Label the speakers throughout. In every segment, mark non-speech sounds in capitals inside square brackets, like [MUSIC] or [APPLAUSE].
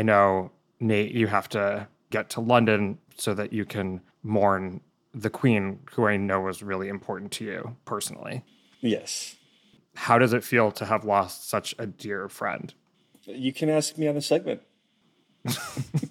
Speaker 1: I know, Nate, you have to get to London so that you can mourn the Queen, who I know was really important to you personally.
Speaker 2: Yes.
Speaker 1: How does it feel to have lost such a dear friend?
Speaker 2: You can ask me on the segment. [LAUGHS]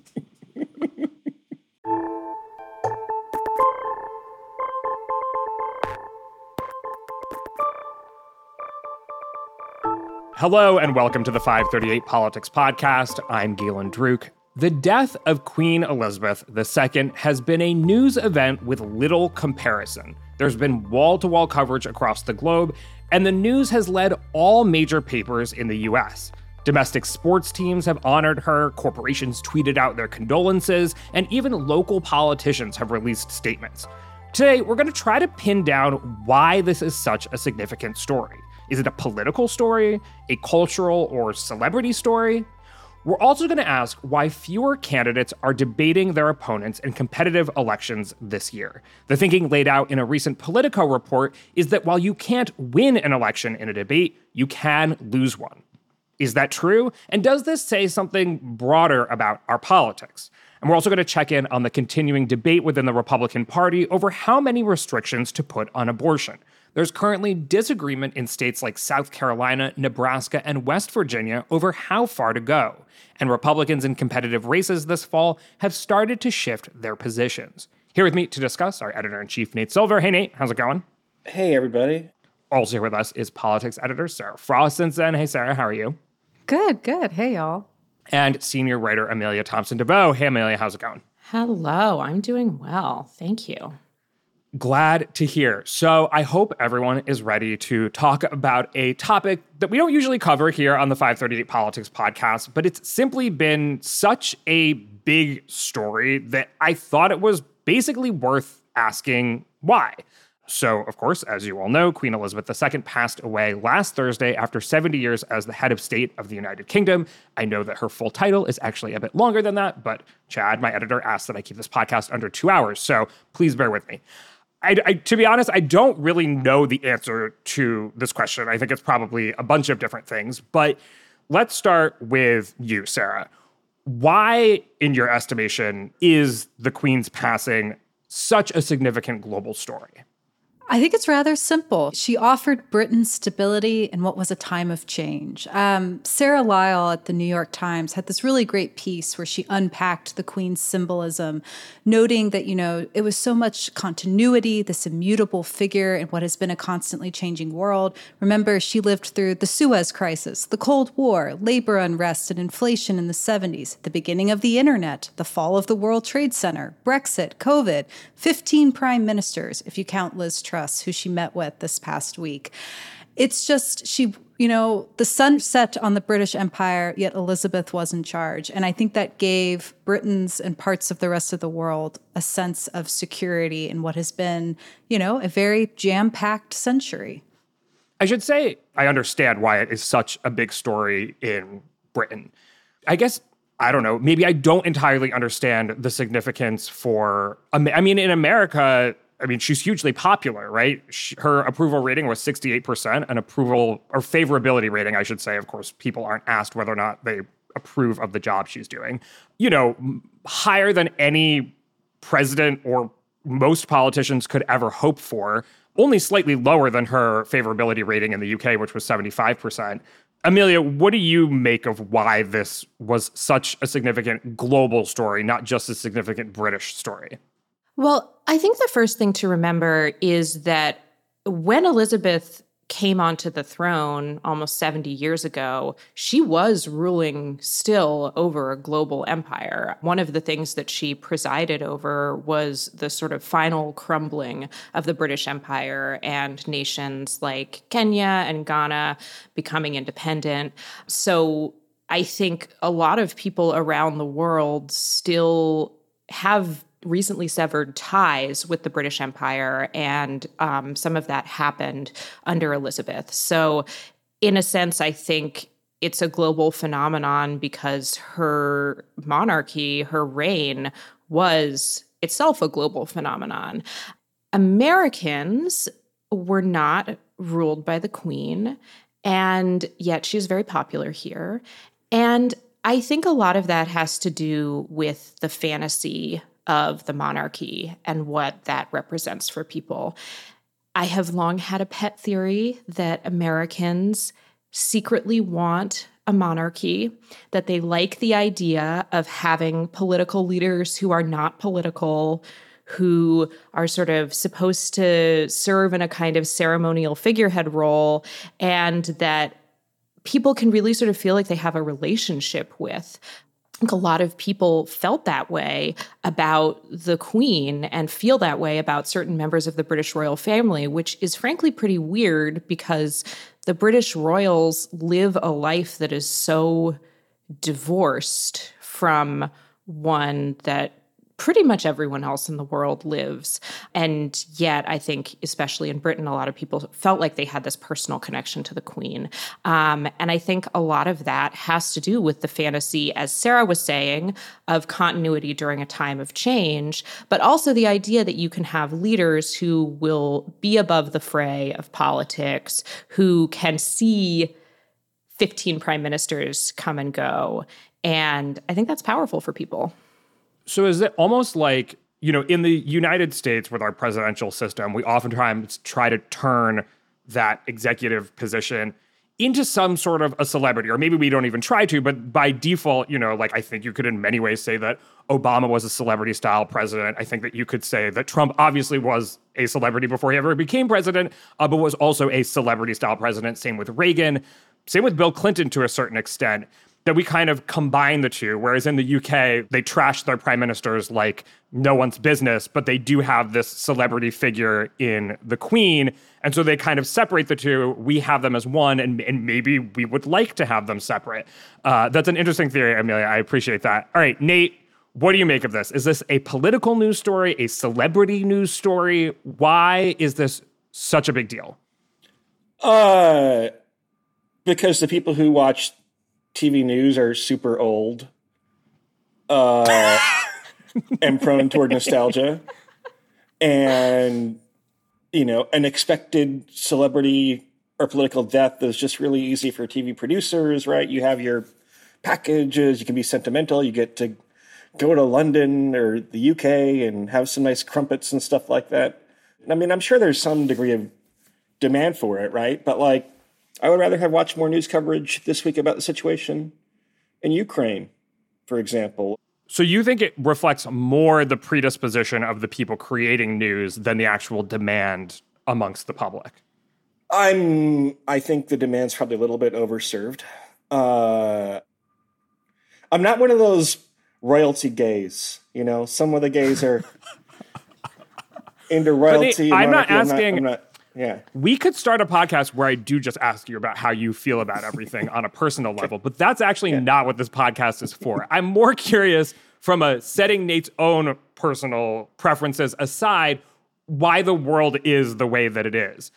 Speaker 1: Hello and welcome to the 538 Politics Podcast. I'm Galen Druke. The death of Queen Elizabeth II has been a news event with little comparison. There's been wall to wall coverage across the globe, and the news has led all major papers in the US. Domestic sports teams have honored her, corporations tweeted out their condolences, and even local politicians have released statements. Today, we're going to try to pin down why this is such a significant story. Is it a political story, a cultural or celebrity story? We're also going to ask why fewer candidates are debating their opponents in competitive elections this year. The thinking laid out in a recent Politico report is that while you can't win an election in a debate, you can lose one. Is that true? And does this say something broader about our politics? And we're also going to check in on the continuing debate within the Republican Party over how many restrictions to put on abortion. There's currently disagreement in states like South Carolina, Nebraska, and West Virginia over how far to go. And Republicans in competitive races this fall have started to shift their positions. Here with me to discuss our editor in chief, Nate Silver. Hey, Nate, how's it going?
Speaker 2: Hey, everybody.
Speaker 1: Also here with us is politics editor Sarah Frostenson. Hey, Sarah, how are you?
Speaker 3: Good, good. Hey, y'all.
Speaker 1: And senior writer Amelia Thomson DeVeaux. Hey, Amelia, how's it going?
Speaker 3: Hello, I'm doing well. Thank you.
Speaker 1: Glad to hear. So, I hope everyone is ready to talk about a topic that we don't usually cover here on the 538 Politics podcast, but it's simply been such a big story that I thought it was basically worth asking why. So, of course, as you all know, Queen Elizabeth II passed away last Thursday after 70 years as the head of state of the United Kingdom. I know that her full title is actually a bit longer than that, but Chad, my editor, asked that I keep this podcast under two hours. So please bear with me. I, I, to be honest, I don't really know the answer to this question. I think it's probably a bunch of different things. But let's start with you, Sarah. Why, in your estimation, is the Queen's passing such a significant global story?
Speaker 4: I think it's rather simple. She offered Britain stability in what was a time of change. Um, Sarah Lyall at the New York Times had this really great piece where she unpacked the Queen's symbolism, noting that, you know, it was so much continuity, this immutable figure in what has been a constantly changing world. Remember, she lived through the Suez Crisis, the Cold War, labor unrest, and inflation in the 70s, the beginning of the internet, the fall of the World Trade Center, Brexit, COVID, 15 prime ministers, if you count Liz Truss who she met with this past week. It's just, she, you know, the sun set on the British Empire, yet Elizabeth was in charge. And I think that gave Britons and parts of the rest of the world a sense of security in what has been, you know, a very jam packed century.
Speaker 1: I should say, I understand why it is such a big story in Britain. I guess I don't know. Maybe I don't entirely understand the significance for. I mean, in America, I mean, she's hugely popular, right? She, her approval rating was 68%, an approval or favorability rating, I should say. Of course, people aren't asked whether or not they approve of the job she's doing. You know, higher than any president or most politicians could ever hope for, only slightly lower than her favorability rating in the UK, which was 75%. Amelia, what do you make of why this was such a significant global story, not just a significant British story?
Speaker 3: Well, I think the first thing to remember is that when Elizabeth came onto the throne almost 70 years ago, she was ruling still over a global empire. One of the things that she presided over was the sort of final crumbling of the British Empire and nations like Kenya and Ghana becoming independent. So I think a lot of people around the world still have recently severed ties with the British Empire, and um, some of that happened under Elizabeth. So, in a sense, I think it's a global phenomenon because her monarchy, her reign, was itself a global phenomenon. Americans were not ruled by the queen, and yet she's very popular here. And I think a lot of that has to do with the fantasy of the monarchy and what that represents for people. I have long had a pet theory that Americans secretly want a monarchy, that they like the idea of having political leaders who are not political, who are sort of supposed to serve in a kind of ceremonial figurehead role, and that people can really sort of feel like they have a relationship with. Think a lot of people felt that way about the Queen and feel that way about certain members of the British royal family, which is frankly pretty weird because the British royals live a life that is so divorced from one that pretty much everyone else in the world lives. And yet, I think, especially in Britain, a lot of people felt like they had this personal connection to the Queen. Um, and I think a lot of that has to do with the fantasy, as Sarah was saying, of continuity during a time of change, but also the idea that you can have leaders who will be above the fray of politics, who can see 15 prime ministers come and go. And I think that's powerful for people.
Speaker 1: So is it almost like, you know, in the United States with our presidential system, we oftentimes try to turn that executive position into some sort of a celebrity, or maybe we don't even try to, but by default, you know, like I think you could in many ways say that Obama was a celebrity style president. I think that you could say that Trump obviously was a celebrity before he ever became president, uh, but was also a celebrity style president. Same with Reagan, same with Bill Clinton to a certain extent that we kind of combine the two. Whereas in the UK, they trash their prime ministers like no one's business, but they do have this celebrity figure in the Queen. And so they kind of separate the two. We have them as one, and, and maybe we would like to have them separate. Uh, that's an interesting theory, Amelia. I appreciate that. All right, Nate, what do you make of this? Is this a political news story, a celebrity news story? Why is this such a big deal?
Speaker 2: Uh, because the people who watch TV news are super old uh, and prone toward nostalgia. And, you know, an expected celebrity or political death is just really easy for TV producers, right? You have your packages, you can be sentimental, you get to go to London or the UK and have some nice crumpets and stuff like that. I mean, I'm sure there's some degree of demand for it, right? But like, I would rather have watched more news coverage this week about the situation in Ukraine, for example.
Speaker 1: So you think it reflects more the predisposition of the people creating news than the actual demand amongst the public?
Speaker 2: I'm. I think the demand's probably a little bit overserved. Uh, I'm not one of those royalty gays. You know, some of the gays are [LAUGHS] into royalty.
Speaker 1: I'm not asking.
Speaker 2: I'm not, not, yeah.
Speaker 1: We could start a podcast where I do just ask you about how you feel about everything on a personal [LAUGHS] level, but that's actually yeah. not what this podcast is for. I'm more curious from a setting Nate's own personal preferences aside why the world is the way that it is.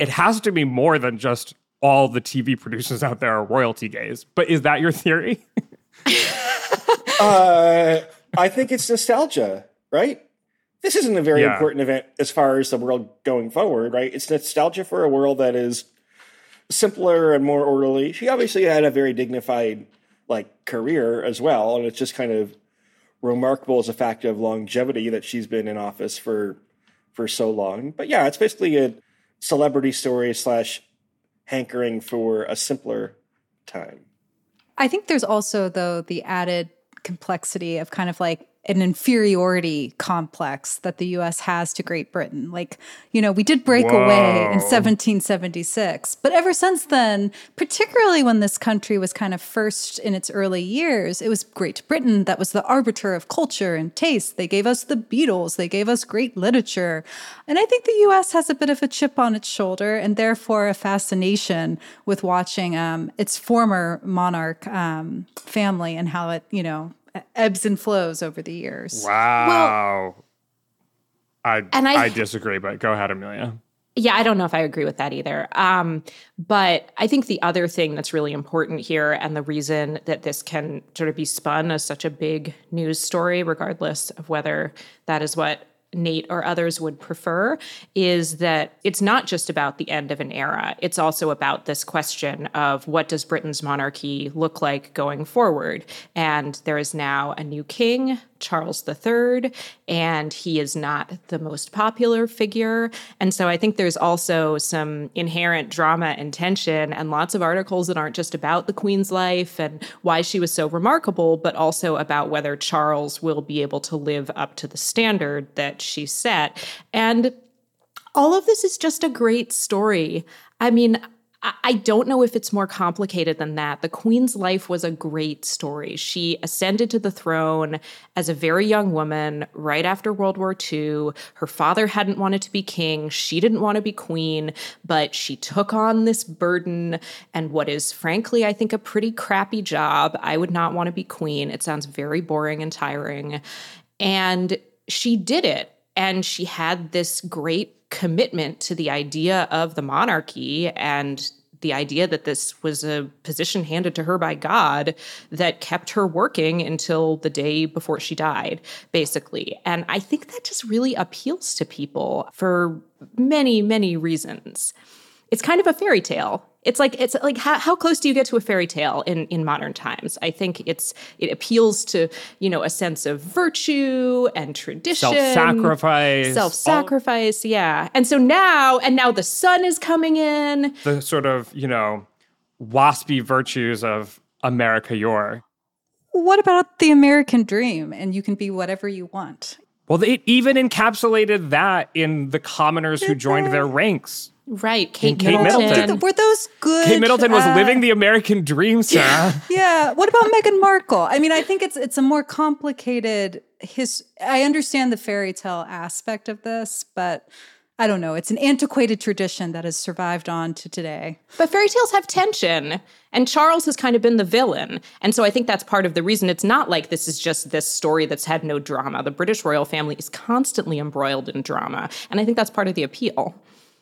Speaker 1: It has to be more than just all the TV producers out there are royalty gays. But is that your theory? [LAUGHS]
Speaker 2: uh, I think it's nostalgia, right? This isn't a very yeah. important event as far as the world going forward, right? It's nostalgia for a world that is simpler and more orderly. She obviously had a very dignified like career as well, and it's just kind of remarkable as a fact of longevity that she's been in office for for so long. But yeah, it's basically a celebrity story slash hankering for a simpler time.
Speaker 4: I think there's also though the added complexity of kind of like an inferiority complex that the US has to Great Britain. Like, you know, we did break Whoa. away in 1776, but ever since then, particularly when this country was kind of first in its early years, it was Great Britain that was the arbiter of culture and taste. They gave us the Beatles, they gave us great literature. And I think the US has a bit of a chip on its shoulder and therefore a fascination with watching um, its former monarch um, family and how it, you know, ebbs and flows over the years.
Speaker 1: Wow. Well, I and I, I disagree, but go ahead, Amelia.
Speaker 3: Yeah, I don't know if I agree with that either. Um, but I think the other thing that's really important here, and the reason that this can sort of be spun as such a big news story, regardless of whether that is what Nate or others would prefer is that it's not just about the end of an era. It's also about this question of what does Britain's monarchy look like going forward? And there is now a new king, Charles III, and he is not the most popular figure. And so I think there's also some inherent drama and tension, and lots of articles that aren't just about the Queen's life and why she was so remarkable, but also about whether Charles will be able to live up to the standard that she set. And all of this is just a great story. I mean, I don't know if it's more complicated than that. The Queen's life was a great story. She ascended to the throne as a very young woman right after World War II. Her father hadn't wanted to be king. She didn't want to be queen, but she took on this burden and what is, frankly, I think, a pretty crappy job. I would not want to be queen. It sounds very boring and tiring. And she did it. And she had this great commitment to the idea of the monarchy and the idea that this was a position handed to her by God that kept her working until the day before she died, basically. And I think that just really appeals to people for many, many reasons. It's kind of a fairy tale it's like it's like how, how close do you get to a fairy tale in in modern times? I think it's it appeals to you know a sense of virtue and tradition.
Speaker 1: Self-sacrifice.
Speaker 3: Self-sacrifice all- yeah. And so now and now the sun is coming in.
Speaker 1: The sort of you know waspy virtues of america your.
Speaker 4: What about the american dream? And you can be whatever you want.
Speaker 1: Well it even encapsulated that in the commoners who joined their ranks
Speaker 3: Right, Kate,
Speaker 1: Kate Middleton.
Speaker 3: Middleton.
Speaker 4: Were those good?
Speaker 1: Kate Middleton was uh, living the American dream, Sarah.
Speaker 4: yeah. What about Meghan Markle? I mean, I think it's it's a more complicated his. I understand the fairy tale aspect of this, but I don't know. It's an antiquated tradition that has survived on to today.
Speaker 3: But fairy tales have tension, and Charles has kind of been the villain. And so I think that's part of the reason it's not like this is just this story that's had no drama. The British royal family is constantly embroiled in drama. And I think that's part of the appeal.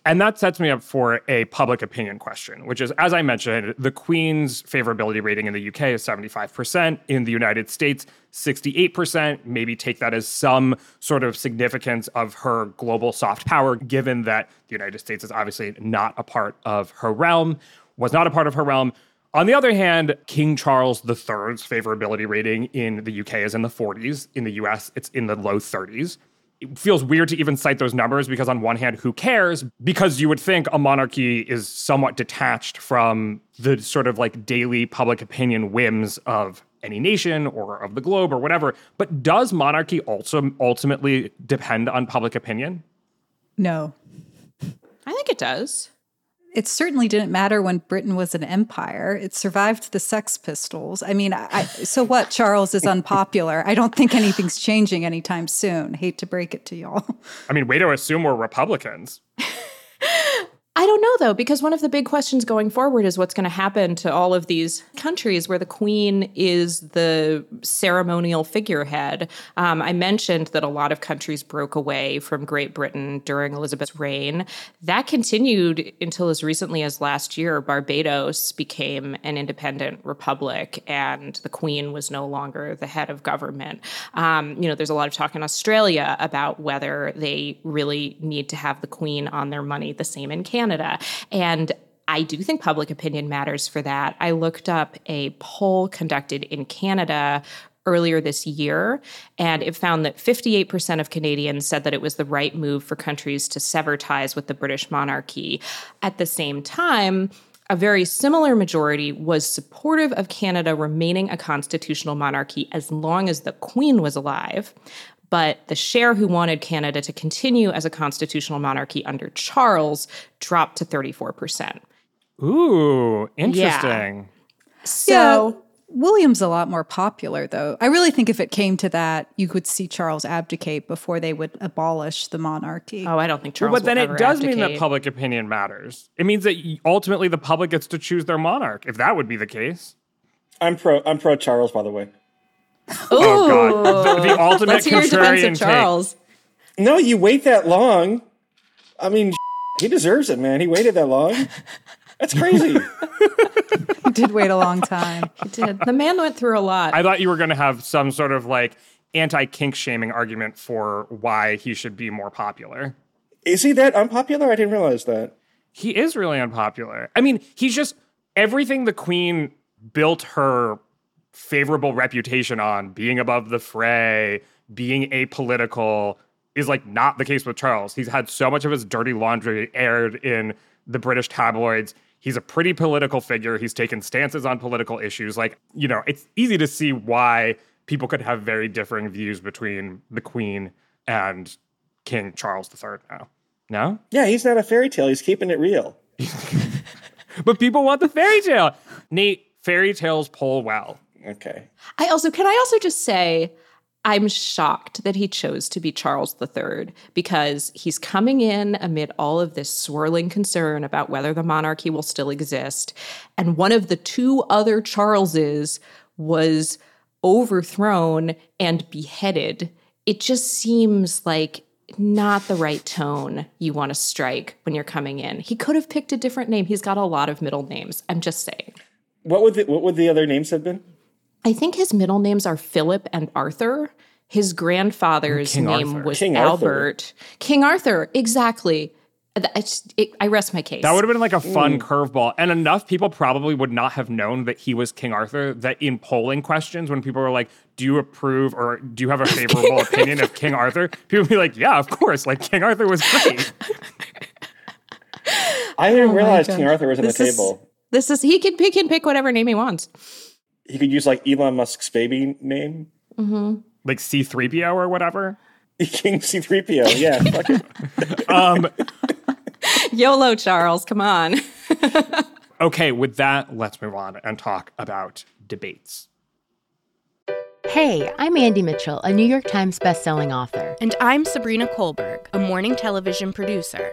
Speaker 1: And that sets me up for a public opinion question, which is as I mentioned, the Queen's favorability rating in the UK is 75%, in the United States, 68%. Maybe take that as some sort of significance of her global soft power, given that the United States is obviously not a part of her realm, was not a part of her realm. On the other hand, King Charles III's favorability rating in the UK is in the 40s. In the US, it's in the low 30s it feels weird to even cite those numbers because on one hand who cares? Because you would think a monarchy is somewhat detached from the sort of like daily public opinion whims of any nation or of the globe or whatever. But does monarchy also ultimately depend on public opinion?
Speaker 4: No.
Speaker 3: I think it does
Speaker 4: it certainly didn't matter when Britain was an empire. It survived the Sex Pistols. I mean, I, so what? [LAUGHS] Charles is unpopular. I don't think anything's changing anytime soon. Hate to break it to y'all.
Speaker 1: I mean, way to assume we're Republicans. [LAUGHS]
Speaker 3: I don't know though, because one of the big questions going forward is what's going to happen to all of these countries where the queen is the ceremonial figurehead. Um, I mentioned that a lot of countries broke away from Great Britain during Elizabeth's reign. That continued until as recently as last year. Barbados became an independent republic, and the queen was no longer the head of government. Um, you know, there's a lot of talk in Australia about whether they really need to have the queen on their money the same in Canada. Canada. And I do think public opinion matters for that. I looked up a poll conducted in Canada earlier this year, and it found that 58% of Canadians said that it was the right move for countries to sever ties with the British monarchy. At the same time, a very similar majority was supportive of Canada remaining a constitutional monarchy as long as the Queen was alive but the share who wanted Canada to continue as a constitutional monarchy under Charles dropped to 34%.
Speaker 1: Ooh, interesting.
Speaker 3: Yeah. So yeah,
Speaker 4: William's a lot more popular though. I really think if it came to that, you could see Charles abdicate before they would abolish the monarchy.
Speaker 3: Oh, I don't think Charles.
Speaker 1: Well, but then
Speaker 3: it
Speaker 1: does
Speaker 3: abdicate.
Speaker 1: mean that public opinion matters. It means that ultimately the public gets to choose their monarch. If that would be the case,
Speaker 2: I'm pro. I'm pro Charles, by the way.
Speaker 1: Oh, oh god, the, the ultimate
Speaker 3: Let's hear
Speaker 1: contrarian
Speaker 3: of Charles.
Speaker 1: Take.
Speaker 2: No, you wait that long. I mean, [LAUGHS] he deserves it, man. He waited that long. That's crazy. [LAUGHS]
Speaker 4: he did wait a long time.
Speaker 3: He did. The man went through a lot.
Speaker 1: I thought you were going to have some sort of like anti kink shaming argument for why he should be more popular.
Speaker 2: Is he that unpopular? I didn't realize that.
Speaker 1: He is really unpopular. I mean, he's just everything the queen built her favorable reputation on being above the fray, being apolitical is like not the case with Charles. He's had so much of his dirty laundry aired in the British tabloids. He's a pretty political figure. He's taken stances on political issues. Like, you know, it's easy to see why people could have very differing views between the Queen and King Charles III now. No?
Speaker 2: Yeah, he's not a fairy tale. He's keeping it real. [LAUGHS]
Speaker 1: but people want the fairy tale. Nate, fairy tales pull well.
Speaker 2: Okay.
Speaker 3: I also, can I also just say, I'm shocked that he chose to be Charles III because he's coming in amid all of this swirling concern about whether the monarchy will still exist. And one of the two other Charleses was overthrown and beheaded. It just seems like not the right tone you want to strike when you're coming in. He could have picked a different name. He's got a lot of middle names. I'm just saying.
Speaker 2: What would the, what would the other names have been?
Speaker 3: I think his middle names are Philip and Arthur. His grandfather's
Speaker 1: King
Speaker 3: name
Speaker 1: Arthur.
Speaker 3: was
Speaker 2: King
Speaker 3: Albert. King Arthur, exactly. I, it, I rest my case.
Speaker 1: That would have been like a fun mm. curveball. And enough people probably would not have known that he was King Arthur that in polling questions, when people were like, Do you approve or do you have a [LAUGHS] favorable opinion of King Arthur? People would be like, Yeah, of course. Like King Arthur was great. [LAUGHS]
Speaker 2: I didn't
Speaker 3: Oh
Speaker 2: realize. King Arthur was on the
Speaker 3: This is-
Speaker 2: table.
Speaker 3: This is he can he can pick whatever name he wants.
Speaker 2: He could use like Elon Musk's baby name.
Speaker 1: like C3PO or whatever. [LAUGHS]
Speaker 2: King C3PO. Yeah. [LAUGHS]
Speaker 1: Um, [LAUGHS]
Speaker 3: YOLO, Charles, come on.
Speaker 1: okay, with that, let's move on and talk about debates.
Speaker 5: Hey, I'm Andie Mitchell, a New York Times bestselling author.
Speaker 6: And I'm Sabrina Kohlberg, a morning television producer.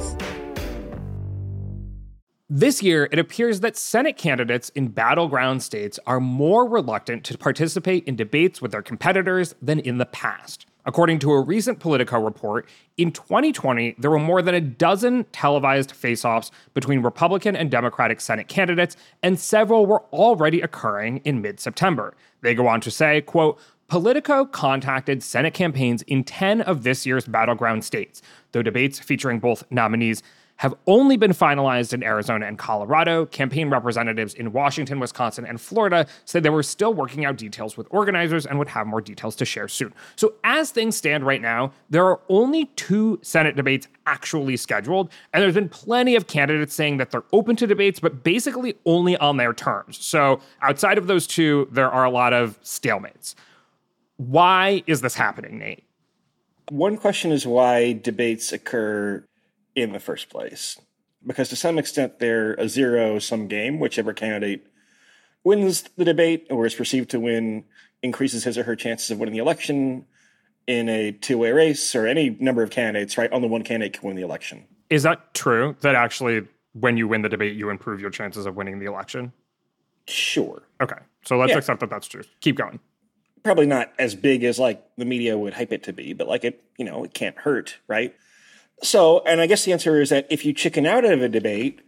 Speaker 1: This year, it appears that Senate candidates in battleground states are more reluctant to participate in debates with their competitors than in the past. According to a recent Politico report, in 2020, there were more than a dozen televised face offs between Republican and Democratic Senate candidates, and several were already occurring in mid September. They go on to say, quote, Politico contacted Senate campaigns in 10 of this year's battleground states, though debates featuring both nominees have only been finalized in Arizona and Colorado. Campaign representatives in Washington, Wisconsin, and Florida said they were still working out details with organizers and would have more details to share soon. So, as things stand right now, there are only two Senate debates actually scheduled, and there's been plenty of candidates saying that they're open to debates, but basically only on their terms. So, outside of those two, there are a lot of stalemates. Why is this happening, Nate?
Speaker 2: One question is why debates occur in the first place. Because to some extent, they're a zero sum game. Whichever candidate wins the debate or is perceived to win increases his or her chances of winning the election in a two way race or any number of candidates, right? Only one candidate can win the election.
Speaker 1: Is that true that actually when you win the debate, you improve your chances of winning the election?
Speaker 2: Sure.
Speaker 1: Okay. So let's
Speaker 2: Yeah.
Speaker 1: accept that that's true. Keep going.
Speaker 2: Probably not as big as like the media would hype it to be, but like it, you know, it can't hurt, right? So, and I guess the answer is that if you chicken out of a debate,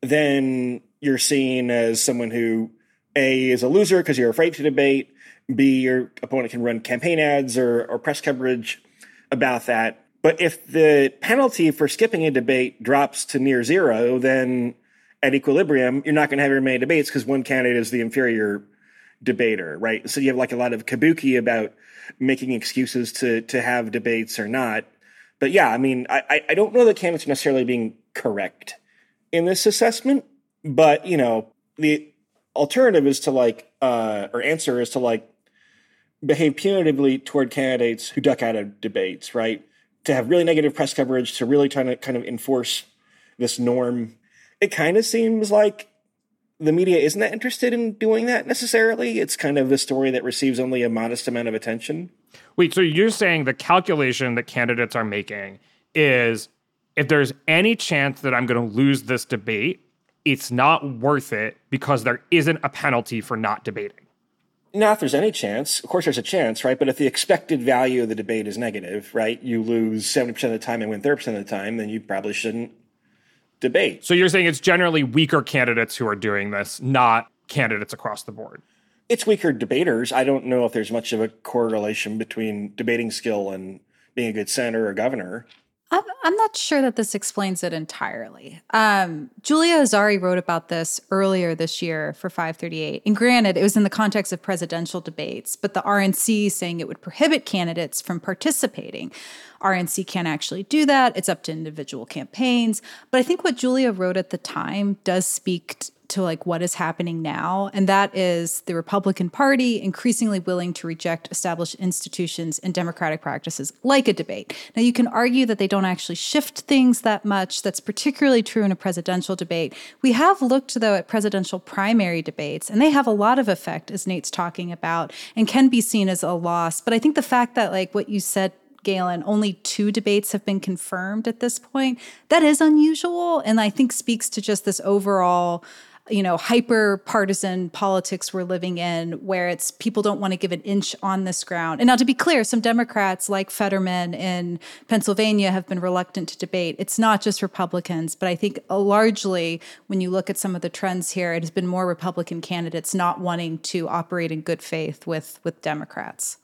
Speaker 2: then you're seen as someone who A is a loser because you're afraid to debate, B, your opponent can run campaign ads or, or press coverage about that. But if the penalty for skipping a debate drops to near zero, then at equilibrium, you're not going to have very many debates because one candidate is the inferior debater, right? So you have like a lot of kabuki about making excuses to to have debates or not. But yeah, I mean, I I- don't know that are necessarily being correct in this assessment, but you know, the alternative is to like uh or answer is to like behave punitively toward candidates who duck out of debates, right? To have really negative press coverage, to really try to kind of enforce this norm. It kind of seems like the media isn't that interested in doing that necessarily. It's kind of a story that receives only a modest amount of attention.
Speaker 1: Wait, so you're saying the calculation that candidates are making is if there's any chance that I'm going to lose this debate, it's not worth it because there isn't a penalty for not debating.
Speaker 2: Not if there's any chance. Of course, there's a chance, right? But if the expected value of the debate is negative, right? You lose 70% of the time and win 30% of the time, then you probably shouldn't debate.
Speaker 1: So you're saying it's generally weaker candidates who are doing this, not candidates across the board.
Speaker 2: It's weaker debaters. I don't know if there's much of a correlation between debating skill and being a good senator or governor.
Speaker 4: I'm, I'm not sure that this explains it entirely. Um, Julia Azari wrote about this earlier this year for 538. And granted, it was in the context of presidential debates, but the RNC saying it would prohibit candidates from participating. RNC can't actually do that. It's up to individual campaigns. But I think what Julia wrote at the time does speak to like what is happening now and that is the republican party increasingly willing to reject established institutions and democratic practices like a debate. Now you can argue that they don't actually shift things that much. That's particularly true in a presidential debate. We have looked though at presidential primary debates and they have a lot of effect as nate's talking about and can be seen as a loss. But i think the fact that like what you said Galen, only two debates have been confirmed at this point. That is unusual, and I think speaks to just this overall you know, hyper partisan politics we're living in, where it's people don't want to give an inch on this ground. And now, to be clear, some Democrats like Fetterman in Pennsylvania have been reluctant to debate. It's not just Republicans, but I think uh, largely when you look at some of the trends here, it has been more Republican candidates not wanting to operate in good faith with with Democrats.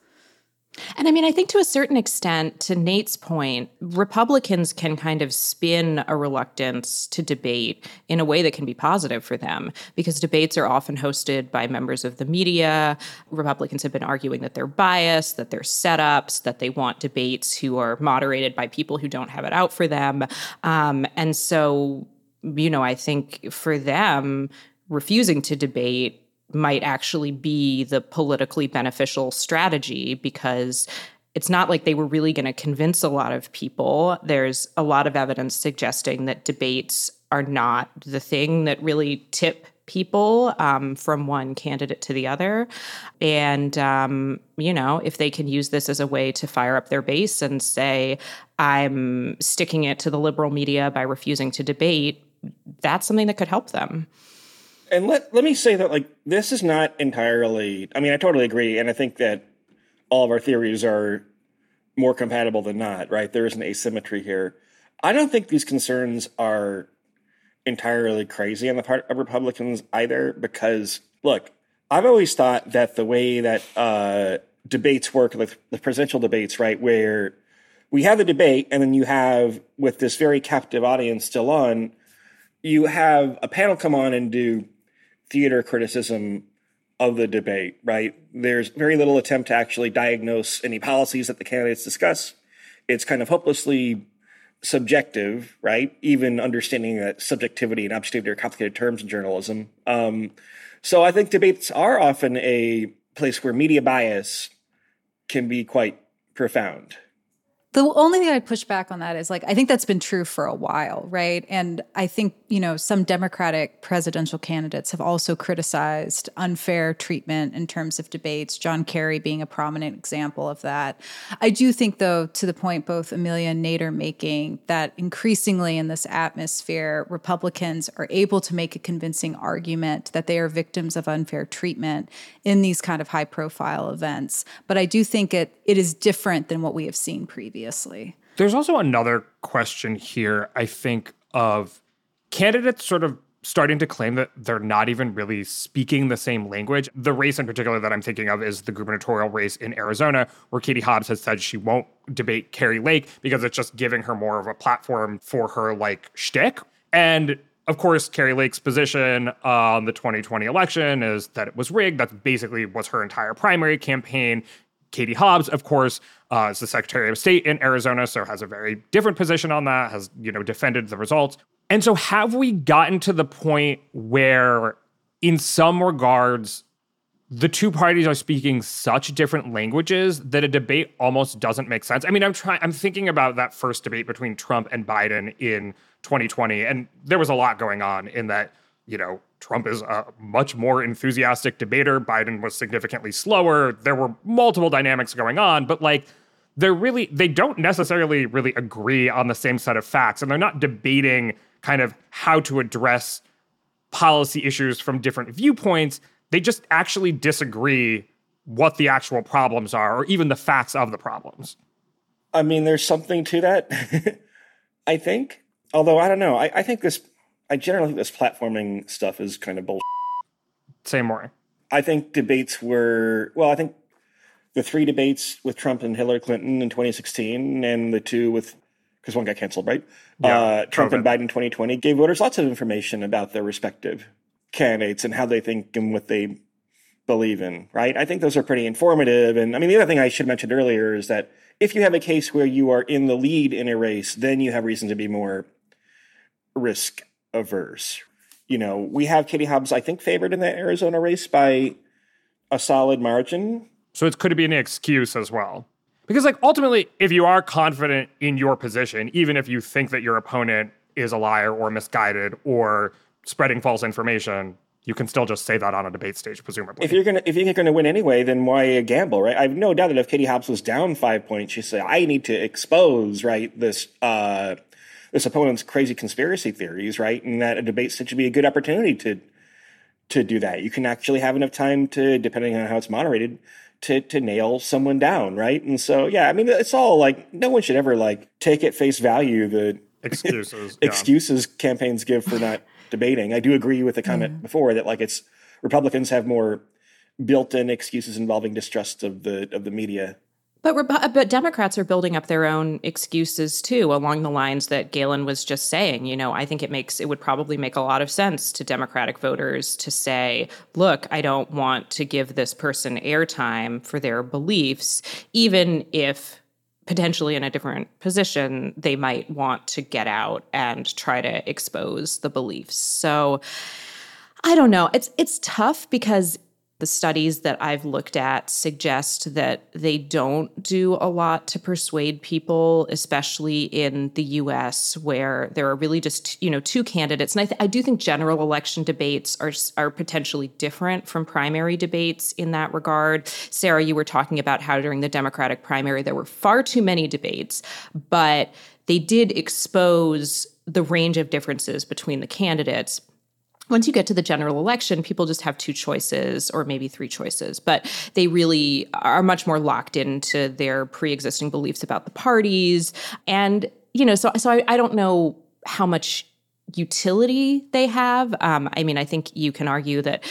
Speaker 3: And I mean, I think to a certain extent, to Nate's point, Republicans can kind of spin a reluctance to debate in a way that can be positive for them because debates are often hosted by members of the media. Republicans have been arguing that they're biased, that they're setups, that they want debates who are moderated by people who don't have it out for them. Um, and so, you know, I think for them, refusing to debate might actually be the politically beneficial strategy because it's not like they were really going to convince a lot of people. There's a lot of evidence suggesting that debates are not the thing that really tip people um, from one candidate to the other. And, um, you know, if they can use this as a way to fire up their base and say, I'm sticking it to the liberal media by refusing to debate, that's something that could help them
Speaker 2: and let let me say that like this is not entirely. I mean, I totally agree, and I think that all of our theories are more compatible than not. Right? There is an asymmetry here. I don't think these concerns are entirely crazy on the part of Republicans either, because look, I've always thought that the way that uh, debates work, like the presidential debates, right, where we have the debate and then you have with this very captive audience still on, you have a panel come on and do theater criticism of the debate, right? There's very little attempt to actually diagnose any policies that the candidates discuss. It's kind of hopelessly subjective, right? Even understanding that subjectivity and objectivity are complicated terms in journalism. Um, so I think debates are often a place where media bias can be quite profound.
Speaker 4: The only thing I'd push back on that is like, I think that's been true for a while, right? And I think, you know, some Democratic presidential candidates have also criticized unfair treatment in terms of debates, John Kerry being a prominent example of that. I do think, though, to the point both Amelia and Nate are making, that increasingly in this atmosphere, Republicans are able to make a convincing argument that they are victims of unfair treatment in these kind of high profile events. But I do think it it is different than what we have seen previously previously.
Speaker 1: There's also another question here, I think, of candidates sort of starting to claim that they're not even really speaking the same language. The race in particular that I'm thinking of is the gubernatorial race in Arizona, where Katie Hobbs has said she won't debate Kari Lake because it's just giving her more of a platform for her like shtick. And of course, Kari Lake's position on the 2020 election is that it was rigged. That basically was her entire primary campaign. Katie Hobbs, of course, uh, is the Secretary of State in Arizona, so has a very different position on that. Has you know defended the results, and so have we gotten to the point where, in some regards, the two parties are speaking such different languages that a debate almost doesn't make sense. I mean, I'm trying. I'm thinking about that first debate between Trump and Biden in 2020, and there was a lot going on in that. You know, Trump is a much more enthusiastic debater. Biden was significantly slower. There were multiple dynamics going on, but like they're really they don't necessarily really agree on the same set of facts and they're not debating kind of how to address policy issues from different viewpoints. They just actually disagree what the actual problems are or even the facts of the problems.
Speaker 2: I mean, there's something to that, [LAUGHS] I think. Although I don't know. I, I think this I generally think this platforming stuff is kind of bullshit.
Speaker 1: Say more.
Speaker 2: I think debates were well, I think the three debates with Trump and Hillary Clinton in 2016 and the two with because one got canceled, right? Yeah, uh, Trump and Biden 2020 gave voters lots of information about their respective candidates and how they think and what they believe in, right? I think those are pretty informative. And I mean, the other thing I should mention earlier is that if you have a case where you are in the lead in a race, then you have reason to be more risk averse. You know, we have Katie Hobbs, I think, favored in the Arizona race by a solid margin.
Speaker 1: So it could be an excuse as well. Because, like, ultimately, if you are confident in your position, even if you think that your opponent is a liar or misguided or spreading false information, you can still just say that on a debate stage, presumably.
Speaker 2: If you're gonna if you're gonna win anyway, then why gamble, right? I've no doubt that if Katie Hobbs was down five points, she'd say, "I need to expose right this uh, this opponent's crazy conspiracy theories, right? And that a debate should be a good opportunity to to do that. You can actually have enough time to, depending on how it's moderated, to to nail someone down, right? And so, yeah, I mean, it's all like no one should ever like take at face value the
Speaker 1: excuses [LAUGHS]
Speaker 2: excuses yeah. campaigns give for not debating. I do agree with the comment mm. before that like it's Republicans have more built-in excuses involving distrust of the of the media
Speaker 3: but uh, but Democrats are building up their own excuses too, along the lines that Galen was just saying. You know, I think it makes it would probably make a lot of sense to Democratic voters to say, "Look, I don't want to give this person airtime for their beliefs, even if." Potentially in a different position, they might want to get out and try to expose the beliefs. So, I don't know. It's it's tough because the studies that I've looked at suggest that they don't do a lot to persuade people, especially in the US, where there are really just you know two candidates. And I, th- I do think general election debates are are potentially different from primary debates in that regard. Sarah, you were talking about how during the Democratic primary there were far too many debates, but they did expose the range of differences between the candidates once you get to the general election, people just have two choices or maybe three choices, but they really are much more locked into their pre-existing beliefs about the parties. And, you know, so so I, I don't know how much utility they have. Um, I mean, I think you can argue that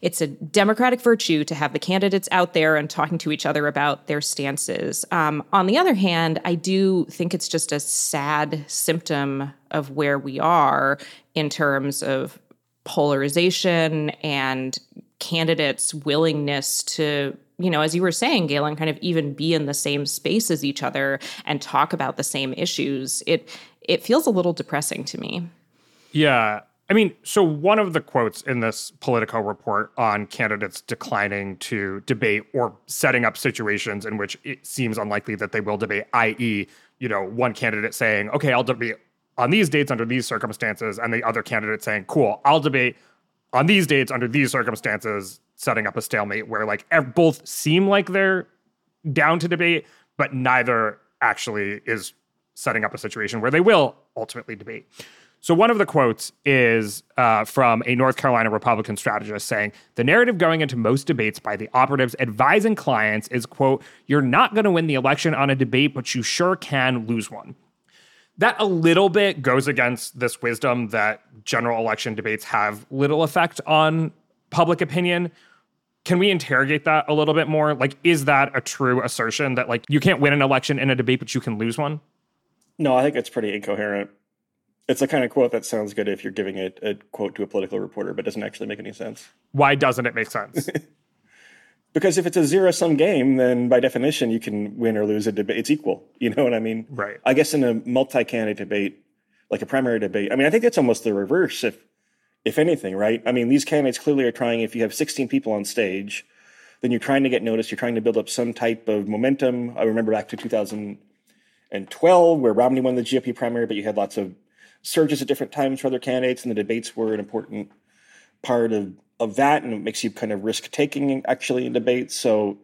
Speaker 3: it's a democratic virtue to have the candidates out there and talking to each other about their stances. Um, on the other hand, I do think it's just a sad symptom of where we are in terms of polarization and candidates' willingness to you know, as you were saying, Galen, kind of even be in the same space as each other and talk about the same issues. It it feels a little depressing to me.
Speaker 1: Yeah. I mean, so one of the quotes in this Politico report on candidates declining to debate or setting up situations in which it seems unlikely that they will debate, i.e., you know, one candidate saying, okay, I'll debate on these dates under these circumstances, and the other candidate saying, cool, I'll debate on these dates under these circumstances, setting up a stalemate where like both seem like they're down to debate, but neither actually is setting up a situation where they will ultimately debate. So, one of the quotes is uh, from a North Carolina Republican strategist saying, The narrative going into most debates by the operatives advising clients is, quote, you're not going to win the election on a debate, but you sure can lose one that a little bit goes against this wisdom that general election debates have little effect on public opinion. Can we interrogate that a little bit more? Like, is that a true assertion that like you can't win an election in a debate, but you can lose one?
Speaker 2: No, I think it's pretty incoherent. It's the kind of quote that sounds good if you're giving it a quote to a political reporter, but doesn't actually make any sense.
Speaker 1: Why doesn't it make sense? [LAUGHS]
Speaker 2: because if it's a zero sum game, then by definition you can win or lose a debate. It's equal. [LAUGHS] You know what I mean?
Speaker 1: Right.
Speaker 2: I guess in a multi candidate debate, like a primary debate, I mean, I think that's almost the reverse. If if anything, right? I mean, these candidates clearly are trying. If you have 16 people on stage, then you're trying to get noticed. You're trying to build up some type of momentum. I remember back to 2012 where Romney won the GOP primary, but you had lots of surges at different times for other candidates, and the debates were an important part of of that, and it makes you kind of risk taking actually in debates. So,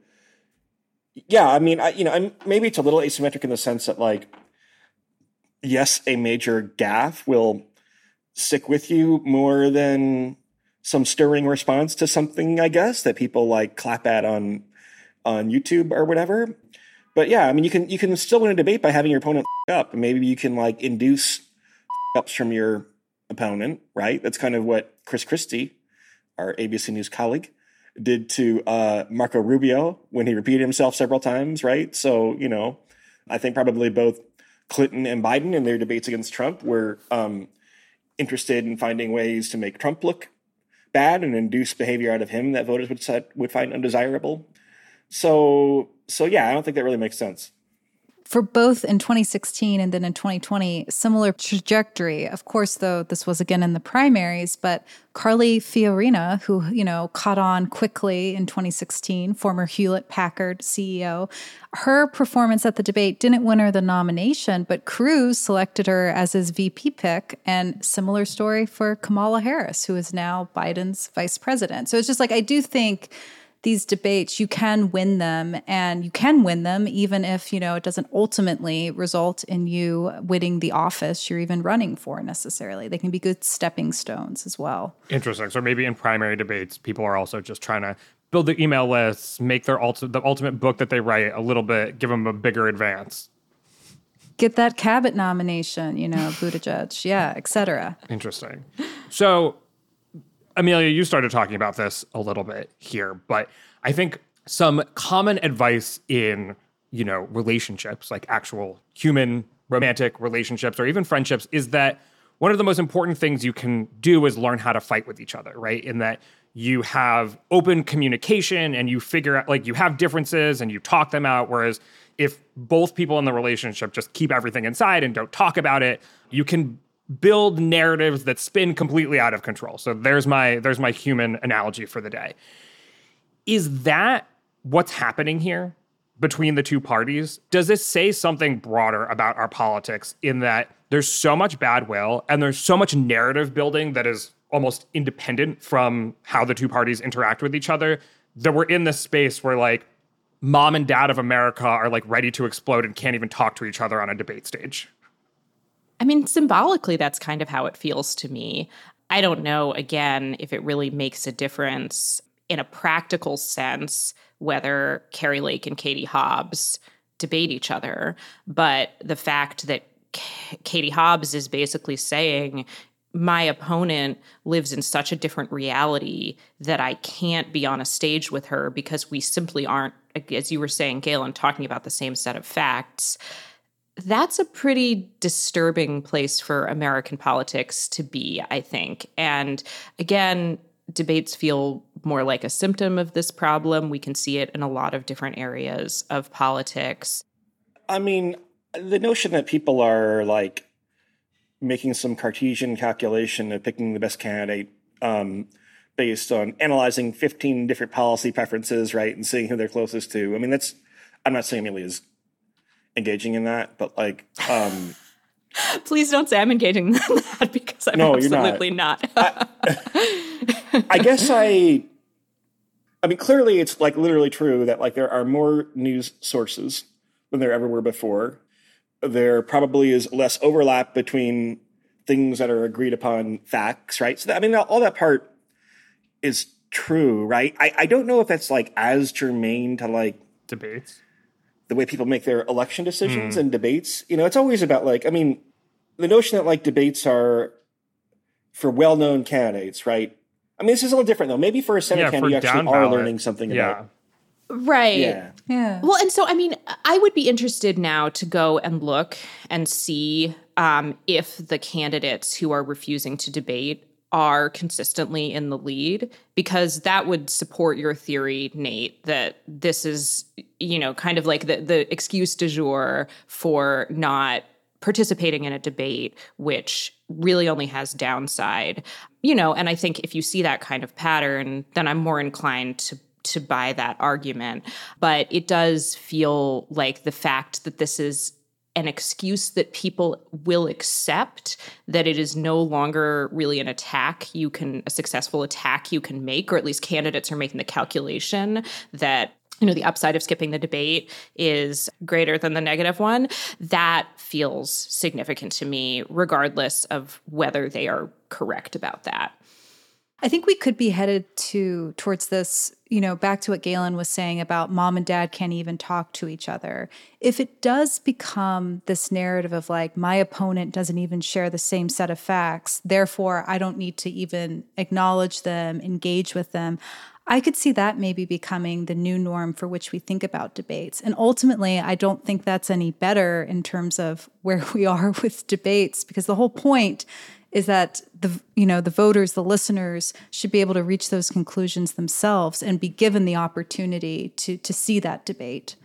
Speaker 2: yeah, I mean, I, you know, I'm, maybe it's a little asymmetric in the sense that like, yes, a major gaffe will stick with you more than some stirring response to something, I guess, that people like clap at on on YouTube or whatever. But yeah, I mean, you can you can still win a debate by having your opponent up, and maybe you can like induce ups from your opponent, right? That's kind of what Chris Christie, our ABC News colleague, did to uh, Marco Rubio when he repeated himself several times, right? So you know, I think probably both Clinton and Biden in their debates against Trump were um, interested in finding ways to make Trump look bad and induce behavior out of him that voters would set, would find undesirable. So so yeah, I don't think that really makes sense
Speaker 4: for both in 2016 and then in 2020, similar trajectory. Of course, though, this was again in the primaries, but Carly Fiorina, who, you know, caught on quickly in 2016, former Hewlett Packard CEO, her performance at the debate didn't win her the nomination, but Cruz selected her as his VP pick. And similar story for Kamala Harris, who is now Biden's vice president. So it's just like, I do think these debates, you can win them and you can win them even if, you know, it doesn't ultimately result in you winning the office you're even running for necessarily. They can be good stepping stones as well.
Speaker 1: Interesting. So maybe in primary debates, people are also just trying to build their email lists, make their ulti- the ultimate book that they write a little bit, give them a bigger advance.
Speaker 4: Get that Cabot nomination, you know, Buttigieg, yeah, etc.
Speaker 1: Interesting. So Amelia, you started talking about this a little bit here, but I think some common advice in, you know, relationships, like actual human romantic relationships or even friendships, is that one of the most important things you can do is learn how to fight with each other, right? In that you have open communication and you figure out like you have differences and you talk them out whereas if both people in the relationship just keep everything inside and don't talk about it you can build narratives that spin completely out of control. So there's my there's my human analogy for the day. Is that what's happening here between the two parties? Does this say something broader about our politics in that there's so much bad will and there's so much narrative building that is almost independent from how the two parties interact with each other that we're in this space where like mom and dad of America are like ready to explode and can't even talk to each other on a debate stage.
Speaker 3: I mean, symbolically, that's kind of how it feels to me. I don't know, again, if it really makes a difference in a practical sense whether Kari Lake and Katie Hobbs debate each other. But the fact that K- Katie Hobbs is basically saying, my opponent lives in such a different reality that I can't be on a stage with her because we simply aren't, as you were saying, Galen, talking about the same set of facts that's a pretty disturbing place for American politics to be, I think. And again, debates feel more like a symptom of this problem. We can see it in a lot of different areas of politics.
Speaker 2: I mean, the notion that people are like making some Cartesian calculation of picking the best candidate um, based on analyzing 15 different policy preferences, right, and seeing who they're closest to. I mean, that's, I'm not saying Amelia is engaging in that, but like, um, [LAUGHS]
Speaker 3: please don't say I'm engaging in that because I'm no, absolutely not. not.
Speaker 2: I, I guess I, I mean, clearly it's like literally true that like there are more news sources than there ever were before. There probably is less overlap between things that are agreed upon facts, right? So that, I mean, all that part is true, right? I, I don't know if that's like as germane to like
Speaker 1: debates
Speaker 2: the way people make their election decisions mm. and debates. You know, it's always about like, I mean, the notion that like debates are for well-known candidates, right? I mean, this is a little different though. Maybe for a Senate yeah, candidate, you actually are learning something yeah. about.
Speaker 3: Right.
Speaker 2: Yeah.
Speaker 4: Yeah.
Speaker 3: Well, and so I mean, I would be interested now to go and look and see um, if the candidates who are refusing to debate are consistently in the lead because that would support your theory Nate that this is you know kind of like the the excuse du jour for not participating in a debate which really only has downside. You know and i think if you see that kind of pattern then i'm more inclined to to buy that argument. But it does feel like the fact that this is an excuse that people will accept that it is no longer really an attack you can a successful attack you can make or at least candidates are making the calculation that you know the upside of skipping the debate is greater than the negative one. That feels significant to me regardless of whether they are correct about that
Speaker 4: I think we could be headed to towards this, you know, back to what Galen was saying about mom and dad can't even talk to each other. If it does become this narrative of like my opponent doesn't even share the same set of facts, therefore I don't need to even acknowledge them, engage with them. I could see that maybe becoming the new norm for which we think about debates. And ultimately, I don't think that's any better in terms of where [LAUGHS] we are with debates because the whole point is that the you know the voters the listeners should be able to reach those conclusions themselves and be given the opportunity to to see that debate.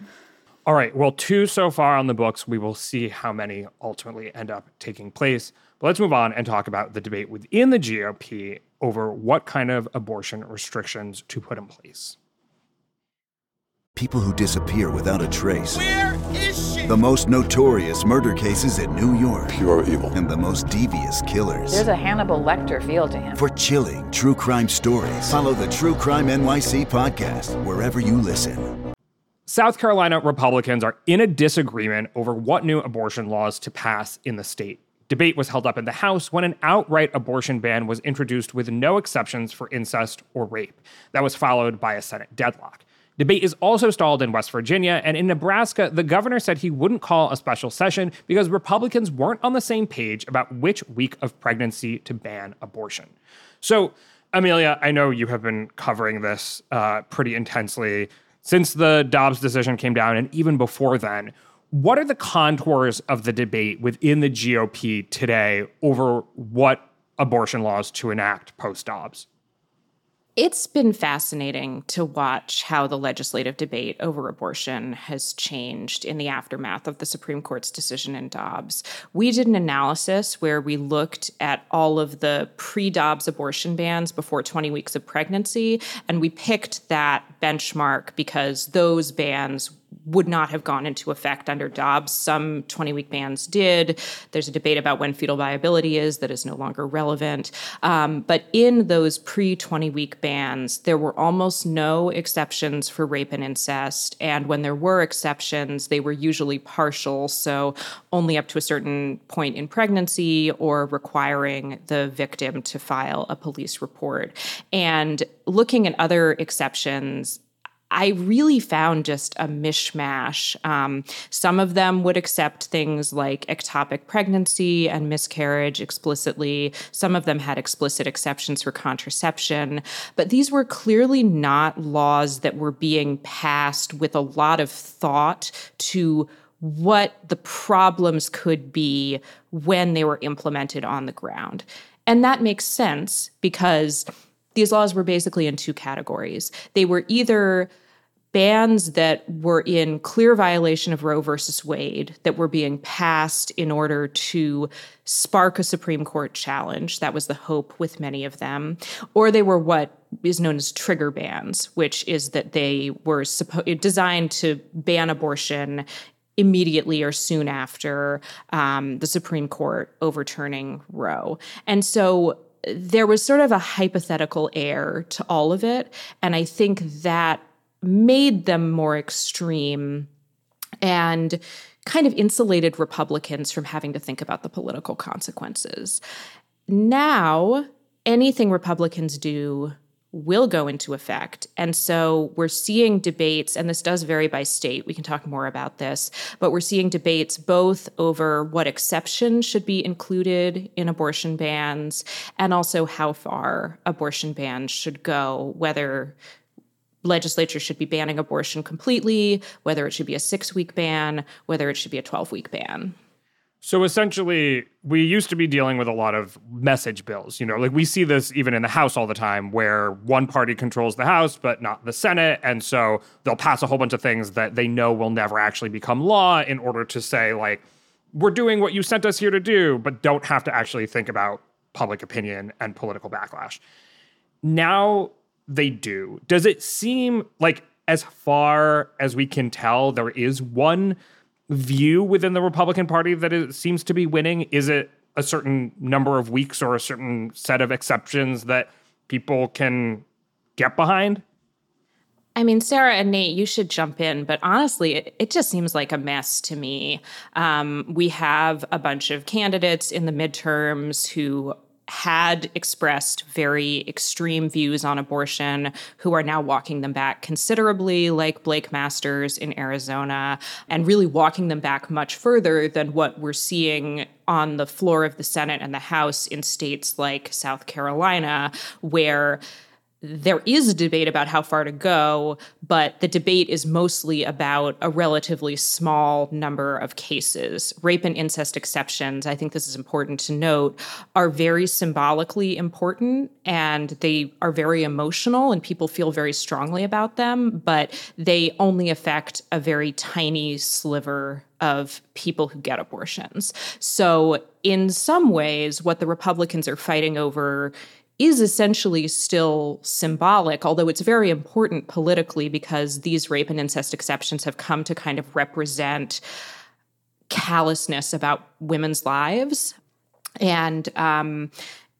Speaker 1: All right. Well two so far on the books. We will see how many ultimately end up taking place. But let's move on and talk about the debate within the GOP over what kind of abortion restrictions to put in place
Speaker 7: people who disappear without a trace.
Speaker 8: Where is she?
Speaker 7: The most notorious murder cases in New York.
Speaker 9: Pure evil.
Speaker 7: And the most devious killers.
Speaker 10: There's a Hannibal Lecter feel to him.
Speaker 7: For chilling true crime stories, follow the True Crime NYC podcast wherever you listen.
Speaker 1: South Carolina Republicans are in a disagreement over what new abortion laws to pass in the state. Debate was held up in the House when an outright abortion ban was introduced with no exceptions for incest or rape. That was followed by a Senate deadlock. Debate is also stalled in West Virginia, and in Nebraska, the governor said he wouldn't call a special session because Republicans weren't on the same page about which week of pregnancy to ban abortion. So, Amelia, I know you have been covering this uh, pretty intensely since the Dobbs decision came down, and even before then. What are the contours of the debate within the GOP today over what abortion laws to enact post Dobbs?
Speaker 3: It's been fascinating to watch how the legislative debate over abortion has changed in the aftermath of the Supreme Court's decision in Dobbs. We did an analysis where we looked at all of the pre Dobbs abortion bans before 20 weeks of pregnancy, and we picked that benchmark because those bans would not have gone into effect under Dobbs. Some 20 week bans did. There's a debate about when fetal viability is that is no longer relevant. Um, but in those pre 20 week bans, there were almost no exceptions for rape and incest. And when there were exceptions, they were usually partial, so only up to a certain point in pregnancy or requiring the victim to file a police report. And looking at other exceptions, I really found just a mishmash. Um, some of them would accept things like ectopic pregnancy and miscarriage explicitly. Some of them had explicit exceptions for contraception. But these were clearly not laws that were being passed with a lot of thought to what the problems could be when they were implemented on the ground. And that makes sense because these laws were basically in two categories. They were either bans that were in clear violation of Roe versus Wade that were being passed in order to spark a Supreme Court challenge. That was the hope with many of them. Or they were what is known as trigger bans, which is that they were suppo- designed to ban abortion immediately or soon after um, the Supreme Court overturning Roe. And so there was sort of a hypothetical air to all of it. And I think that made them more extreme and kind of insulated Republicans from having to think about the political consequences. Now, anything Republicans do will go into effect. And so we're seeing debates, and this does vary by state. We can talk more about this, but we're seeing debates both over what exceptions should be included in abortion bans and also how far abortion bans should go, whether legislature should be banning abortion completely, whether it should be a six week ban, whether it should be a 12 week ban.
Speaker 1: So essentially, we used to be dealing with a lot of message bills. You know, like we see this even in the House all the time where one party controls the House, but not the Senate. And so they'll pass a whole bunch of things that they know will never actually become law in order to say, like, we're doing what you sent us here to do, but don't have to actually think about public opinion and political backlash. Now they do. Does it seem like, as far as we can tell, there is one view within the Republican Party that it seems to be winning? Is it a certain number of weeks or a certain set of exceptions that people can get behind?
Speaker 3: I mean, Sarah and Nate, you should jump in, but honestly, it, it just seems like a mess to me. Um, we have a bunch of candidates in the midterms who had expressed very extreme views on abortion who are now walking them back considerably, like Blake Masters in Arizona, and really walking them back much further than what we're seeing on the floor of the Senate and the House in states like South Carolina, where there is a debate about how far to go, but the debate is mostly about a relatively small number of cases. Rape and incest exceptions, I think this is important to note, are very symbolically important and they are very emotional and people feel very strongly about them, but they only affect a very tiny sliver of people who get abortions. So, in some ways, what the Republicans are fighting over is essentially still symbolic, although it's very important politically because these rape and incest exceptions have come to kind of represent callousness about women's lives. And um,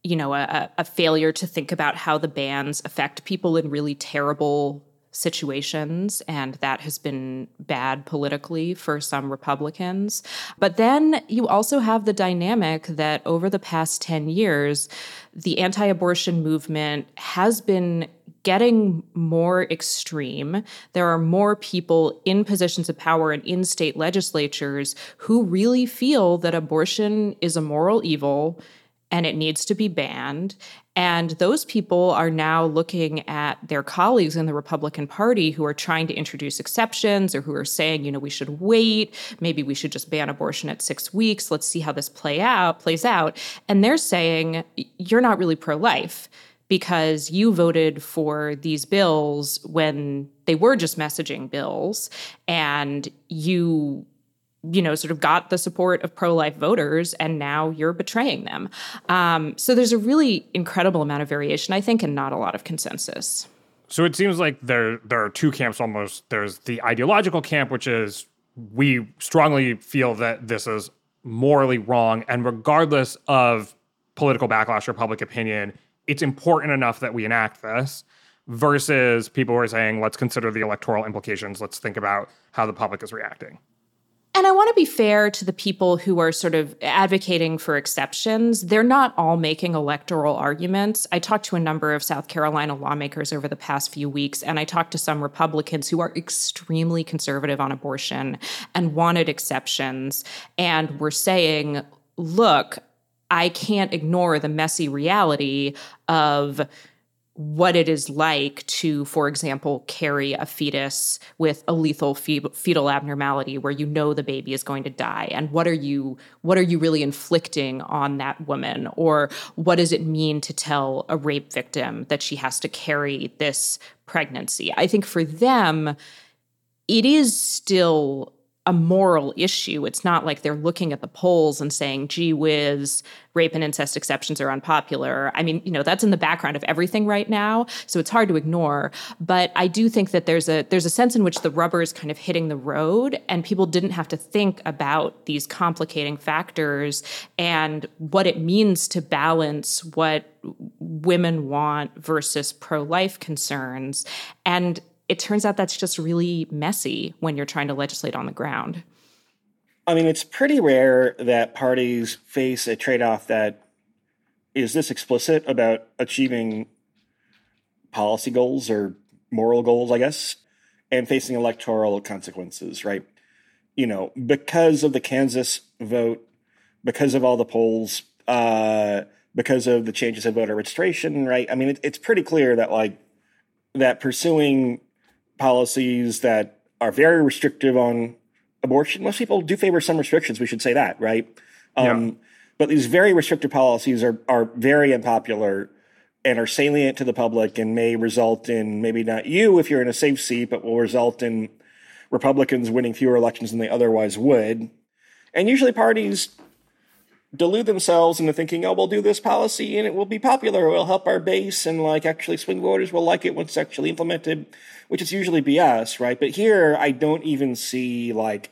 Speaker 3: you know a, a, failure to think about how the bans affect people in really terrible situations, and that has been bad politically for some Republicans. But then you also have the dynamic that over the past 10 years, the anti abortion movement has been getting more extreme. There are more people in positions of power and in state legislatures who really feel that abortion is a moral evil and it needs to be banned. And those people are now looking at their colleagues in the Republican Party who are trying to introduce exceptions or who are saying, you know, we should wait. Maybe we should just ban abortion at six weeks. Let's see how this play out plays out. And they're saying, you're not really pro-life because you voted for these bills when they were just messaging bills and you you know, sort of got the support of pro life voters, and now you're betraying them. Um, so there's a really incredible amount of variation, I think, and not a lot of consensus.
Speaker 1: So it seems like there there are two camps almost. There's the ideological camp, which is we strongly feel that this is morally wrong, and regardless of political backlash or public opinion, it's important enough that we enact this. Versus people who are saying, let's consider the electoral implications. Let's think about how the public is reacting.
Speaker 3: And I want to be fair to the people who are sort of advocating for exceptions. They're not all making electoral arguments. I talked to a number of South Carolina lawmakers over the past few weeks, and I talked to some Republicans who are extremely conservative on abortion and wanted exceptions and were saying, look, I can't ignore the messy reality of what it is like to, for example, carry a fetus with a lethal fetal abnormality where you know the baby is going to die, and what are you what are you really inflicting on that woman, or what does it mean to tell a rape victim that she has to carry this pregnancy? I think for them, it is still a moral issue. It's not like they're looking at the polls and saying, gee whiz, rape and incest exceptions are unpopular. I mean, you know, that's in the background of everything right now. So it's hard to ignore. But I do think that there's a there's a sense in which the rubber is kind of hitting the road and people didn't have to think about these complicating factors and what it means to balance what women want versus pro-life concerns. And it turns out that's just really messy when you're trying to legislate on the ground.
Speaker 2: I mean, it's pretty rare that parties face a trade off that is this explicit about achieving policy goals or moral goals, I guess, and facing electoral consequences, right? You know, because of the Kansas vote, because of all the polls, uh, because of the changes in voter registration, right? I mean, it, it's pretty clear that, like, that pursuing policies that are very restrictive on abortion. Most people do favor some restrictions. We should say that, right? Um, yeah. But these very restrictive policies are are very unpopular and are salient to the public and may result in maybe not you if you're in a safe seat, but will result in Republicans winning fewer elections than they otherwise would. And usually parties delude themselves into thinking, oh, we'll do this policy and it will be popular. It will help our base and like actually swing voters will like it once it's actually implemented, which is usually BS, right? But here I don't even see like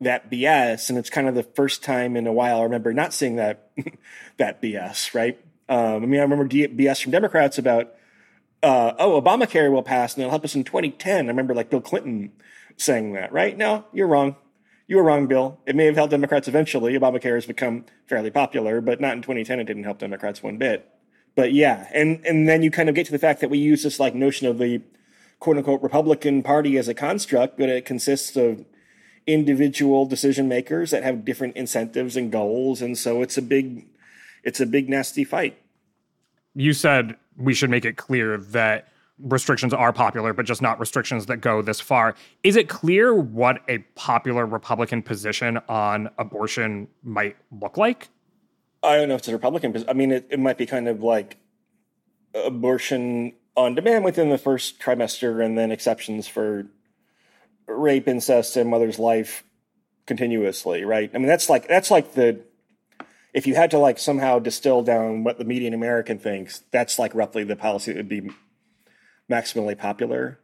Speaker 2: that BS, and it's kind of the first time in a while I remember not seeing that [LAUGHS] that BS. Right? Um, I mean, I remember BS from Democrats about uh, oh, Obamacare will pass and it'll help us in 2010. I remember like Bill Clinton saying that. Right? No, you're wrong. You were wrong, Bill. It may have helped Democrats eventually. Obamacare has become fairly popular, but not in 2010. It didn't help Democrats one bit. But yeah, and and then you kind of get to the fact that we use this like notion of the quote unquote Republican Party as a construct, but it consists of individual decision makers that have different incentives and goals, and so it's a big, it's a big nasty fight.
Speaker 1: You said we should make it clear that restrictions are popular, but just not restrictions that go this far. Is it clear what a popular Republican position on abortion might look like?
Speaker 2: I don't know if it's a Republican. Position. I mean, it, it might be kind of like abortion on demand within the first trimester, and then exceptions for rape, incest, and mother's life continuously. Right? I mean, that's like that's like the if you had to like somehow distill down what the median American thinks, that's like roughly the policy that would be maximally popular.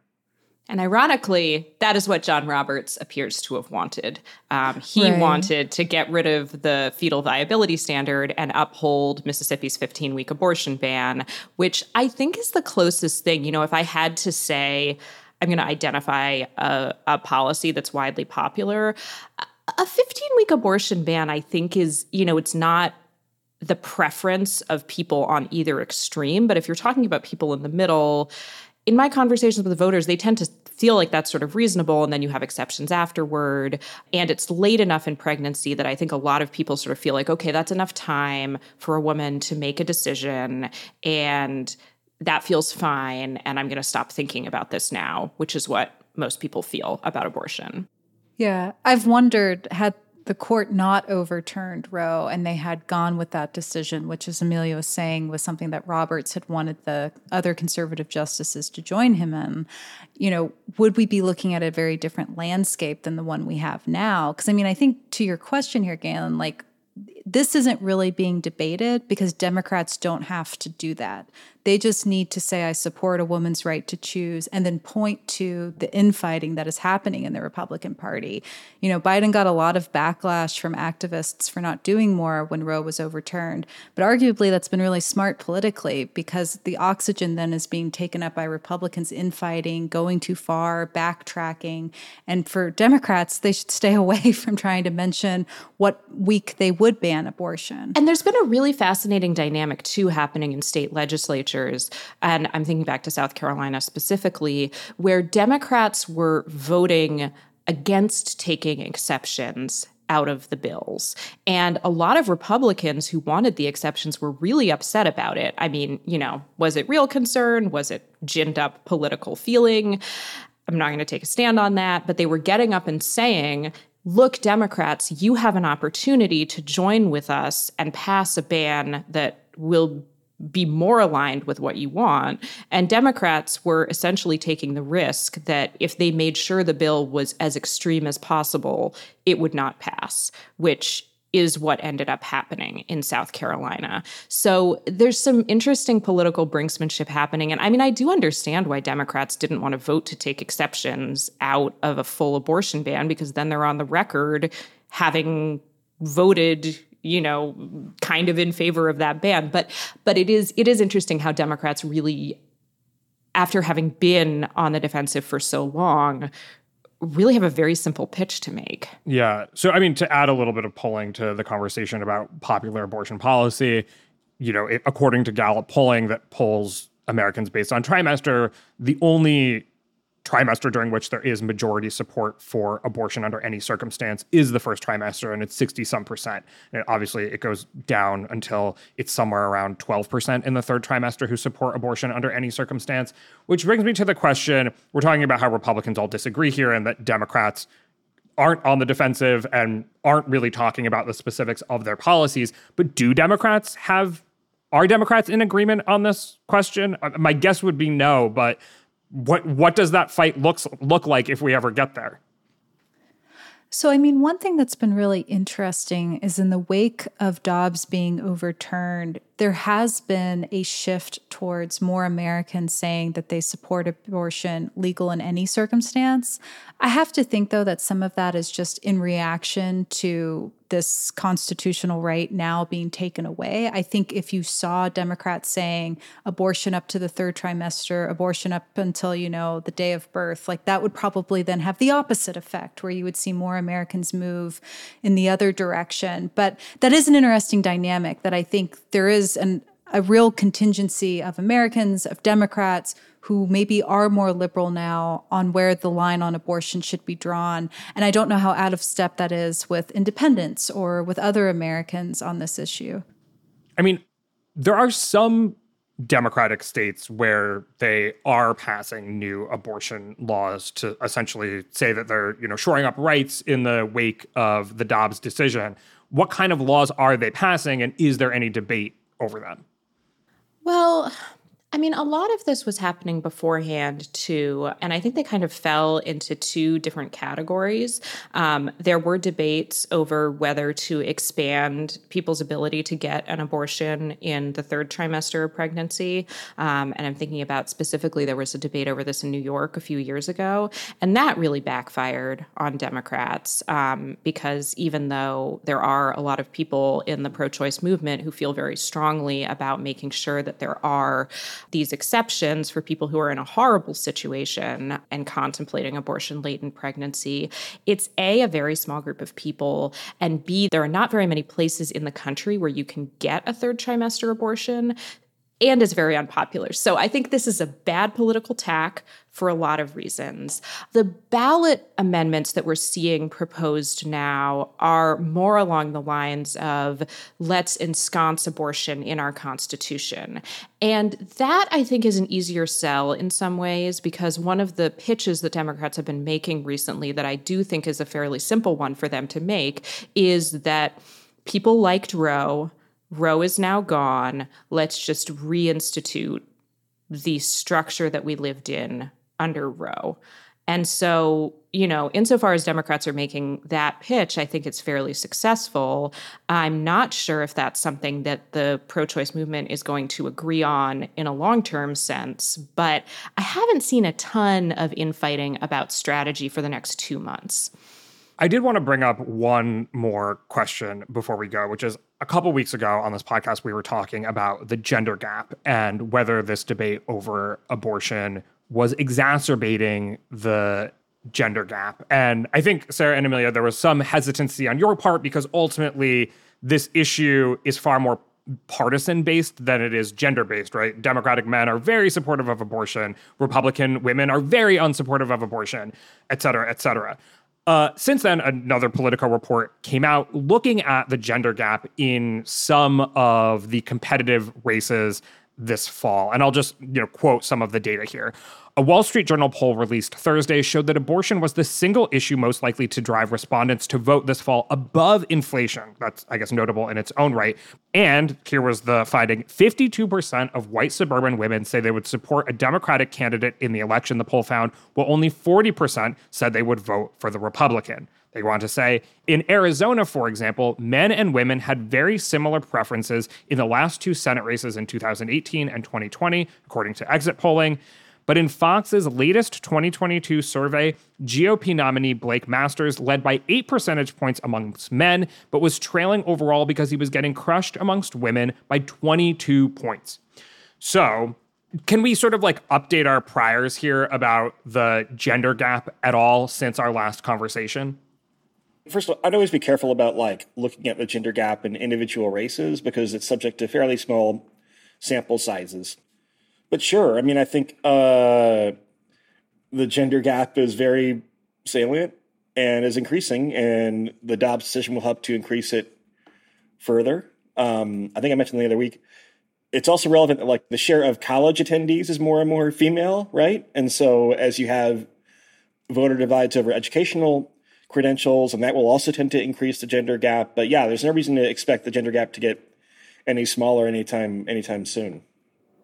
Speaker 3: And ironically, that is what John Roberts appears to have wanted. Um, he right. wanted to get rid of the fetal viability standard and uphold Mississippi's 15 week abortion ban, which I think is the closest thing. You know, if I had to say, I'm going to identify a, a policy that's widely popular, a 15 week abortion ban, I think, is, you know, it's not the preference of people on either extreme. But if you're talking about people in the middle, in my conversations with voters, they tend to feel like that's sort of reasonable. And then you have exceptions afterward. And it's late enough in pregnancy that I think a lot of people sort of feel like, okay, that's enough time for a woman to make a decision. And that feels fine. And I'm going to stop thinking about this now, which is what most people feel about abortion.
Speaker 4: Yeah. I've wondered had the court not overturned Roe and they had gone with that decision, which, as Amelia was saying, was something that Roberts had wanted the other conservative justices to join him in, you know, would we be looking at a very different landscape than the one we have now? Because, I mean, I think to your question here, Galen, like, this isn't really being debated because Democrats don't have to do that. They just need to say, I support a woman's right to choose, and then point to the infighting that is happening in the Republican Party. You know, Biden got a lot of backlash from activists for not doing more when Roe was overturned. But arguably, that's been really smart politically because the oxygen then is being taken up by Republicans infighting, going too far, backtracking. And for Democrats, they should stay [LAUGHS] away from trying to mention what week they would ban abortion.
Speaker 3: And there's been a really fascinating dynamic, too, happening in state legislatures legislatures, and I'm thinking back to South Carolina specifically, where Democrats were voting against taking exceptions out of the bills. And a lot of Republicans who wanted the exceptions were really upset about it. I mean, you know, was it real concern? Was it ginned up political feeling? I'm not going to take a stand on that, but they were getting up and saying, look, Democrats, you have an opportunity to join with us and pass a ban that will be more aligned with what you want. And Democrats were essentially taking the risk that if they made sure the bill was as extreme as possible, it would not pass, which is what ended up happening in South Carolina. So there's some interesting political brinksmanship happening. And I mean, I do understand why Democrats didn't want to vote to take exceptions out of a full abortion ban because then they're on the record having voted you know, kind of in favor of that ban. But but it is it is interesting how Democrats really, after having been on the defensive for so long, really have a very simple pitch to make.
Speaker 1: Yeah. So I mean, to add a little bit of polling to the conversation about popular abortion policy, you know, it, according to Gallup polling that polls Americans based on trimester, the only trimester during which there is majority support for abortion under any circumstance is the first trimester and it's 60 some percent. And obviously it goes down until it's somewhere around 12% in the third trimester who support abortion under any circumstance which brings me to the question we're talking about how republicans all disagree here and that democrats aren't on the defensive and aren't really talking about the specifics of their policies. But do democrats have are democrats in agreement on this question? Uh, my guess would be no but what what does that fight looks look like if we ever get there?
Speaker 4: So, I mean, one thing that's been really interesting is in the wake of Dobbs being overturned, there has been a shift towards more Americans saying that they support abortion legal in any circumstance. I have to think, though, that some of that is just in reaction to this constitutional right now being taken away. I think if you saw Democrats saying abortion up to the third trimester, abortion up until, you know, the day of birth, like that would probably then have the opposite effect where you would see more Americans move in the other direction. But that is an interesting dynamic that I think there is an a real contingency of Americans, of Democrats who maybe are more liberal now on where the line on abortion should be drawn. And I don't know how out of step that is with independents or with other Americans on this issue.
Speaker 1: I mean, there are some democratic states where they are passing new abortion laws to essentially say that they're, you know, shoring up rights in the wake of the Dobbs decision. What kind of laws are they passing and is there any debate over them?
Speaker 3: Well, I mean, a lot of this was happening beforehand too, and I think they kind of fell into two different categories. Um, there were debates over whether to expand people's ability to get an abortion in the third trimester of pregnancy, um, and I'm thinking about specifically there was a debate over this in New York a few years ago, and that really backfired on Democrats um, because even though there are a lot of people in the pro-choice movement who feel very strongly about making sure that there are these exceptions for people who are in a horrible situation and contemplating abortion late in pregnancy, it's A, a very small group of people, and B, there are not very many places in the country where you can get a third trimester abortion and is very unpopular. So I think this is a bad political tack for a lot of reasons. The ballot amendments that we're seeing proposed now are more along the lines of let's ensconce abortion in our Constitution. And that I think is an easier sell in some ways because one of the pitches that Democrats have been making recently that I do think is a fairly simple one for them to make is that people liked Roe Roe is now gone. Let's just reinstitute the structure that we lived in under Roe. And so, you know, insofar as Democrats are making that pitch, I think it's fairly successful. I'm not sure if that's something that the pro choice movement is going to agree on in a long term sense, but I haven't seen a ton of infighting about strategy for the next two months.
Speaker 1: I did want to bring up one more question before we go, which is a couple weeks ago on this podcast, we were talking about the gender gap and whether this debate over abortion was exacerbating the gender gap. And I think, Sarah and Amelia, there was some hesitancy on your part because ultimately this issue is far more partisan based than it is gender based, right? Democratic men are very supportive of abortion, Republican women are very unsupportive of abortion, et cetera, et cetera. Uh, since then, another Politico report came out looking at the gender gap in some of the competitive races this fall. And I'll just, you know, quote some of the data here. A Wall Street Journal poll released Thursday showed that abortion was the single issue most likely to drive respondents to vote this fall above inflation. That's, I guess, notable in its own right. And here was the finding 52% of white suburban women say they would support a Democratic candidate in the election, the poll found, while only 40% said they would vote for the Republican. They want to say in Arizona, for example, men and women had very similar preferences in the last two Senate races in 2018 and 2020, according to exit polling. But in Fox's latest 2022 survey, GOP nominee Blake Masters led by eight percentage points amongst men, but was trailing overall because he was getting crushed amongst women by 22 points. So, can we sort of like update our priors here about the gender gap at all since our last conversation?
Speaker 2: First of all, I'd always be careful about like looking at the gender gap in individual races because it's subject to fairly small sample sizes but sure, I mean, I think uh, the gender gap is very salient and is increasing, and the Dobbs decision will help to increase it further. Um, I think I mentioned the other week. It's also relevant that like the share of college attendees is more and more female, right? And so as you have voter divides over educational credentials, and that will also tend to increase the gender gap. But yeah, there's no reason to expect the gender gap to get any smaller anytime anytime soon.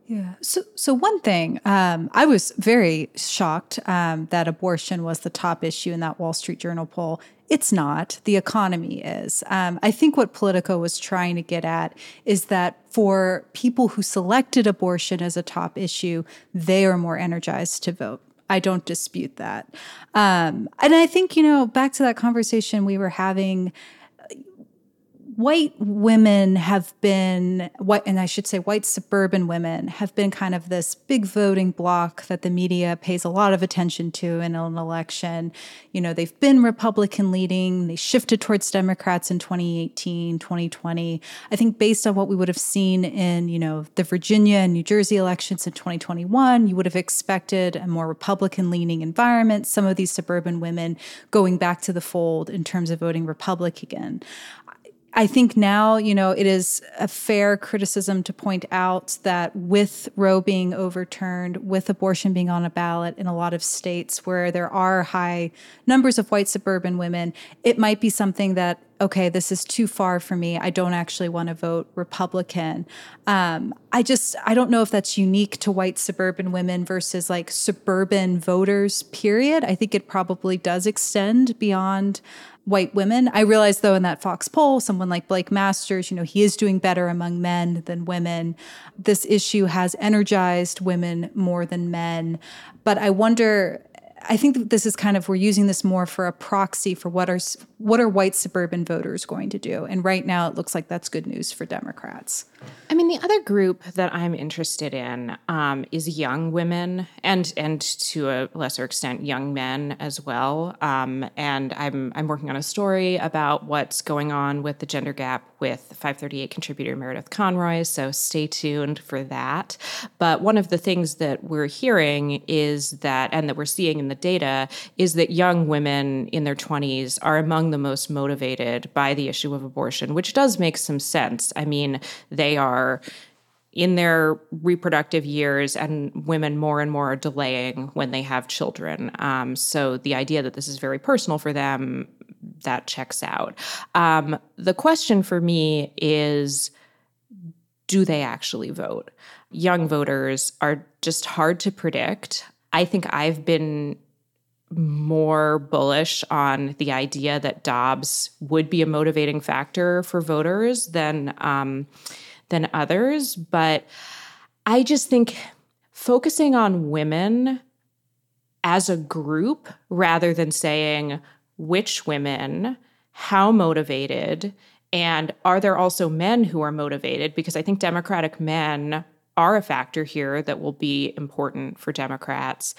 Speaker 4: Yeah. So, so one thing, um, I was very shocked um, that abortion was the top issue in that Wall Street Journal poll. It's not. The economy is. Um, I think what Politico was trying to get at is that for people who selected abortion as a top issue, they are more energized to vote. I don't dispute that. Um, and I think, you know, back to that conversation we were having white women have been white and I should say white suburban women have been kind of this big voting block that the media pays a lot of attention to in an election. You know, they've been Republican leading, they shifted towards Democrats in 2018, 2020. I think based on what we would have seen in, you know, the Virginia and New Jersey elections in 2021, you would have expected a more Republican leaning environment, some of these suburban women going back to the fold in terms of voting Republican. I think now, you know, it is a fair criticism to point out that with Roe being overturned, with abortion being on a ballot in a lot of states where there are high numbers of white suburban women, it might be something that, okay, this is too far for me. I don't actually want to vote Republican. Um, I just, I don't know if that's unique to white suburban women versus like suburban voters, period. I think it probably does extend beyond white women. I realized though in that Fox poll, someone like Blake Masters, you know, he is doing better among men than women. This issue has energized women more than men. But I wonder I think that this is kind of we're using this more for a proxy for what are what are white suburban voters going to do, and right now it looks like that's good news for Democrats.
Speaker 3: I mean, the other group that I'm interested in um, is young women, and and to a lesser extent, young men as well. Um, and I'm I'm working on a story about what's going on with the gender gap with 538 contributor Meredith Conroy. So stay tuned for that. But one of the things that we're hearing is that, and that we're seeing in the data, is that young women in their 20s are among the most motivated by the issue of abortion, which does make some sense. I mean, they are in their reproductive years, and women more and more are delaying when they have children. Um, so the idea that this is very personal for them, that checks out. Um, the question for me is do they actually vote? Young voters are just hard to predict. I think I've been more bullish on the idea that Dobbs would be a motivating factor for voters than um, than others, but I just think focusing on women as a group rather than saying which women, how motivated, and are there also men who are motivated? Because I think Democratic men are a factor here that will be important for Democrats.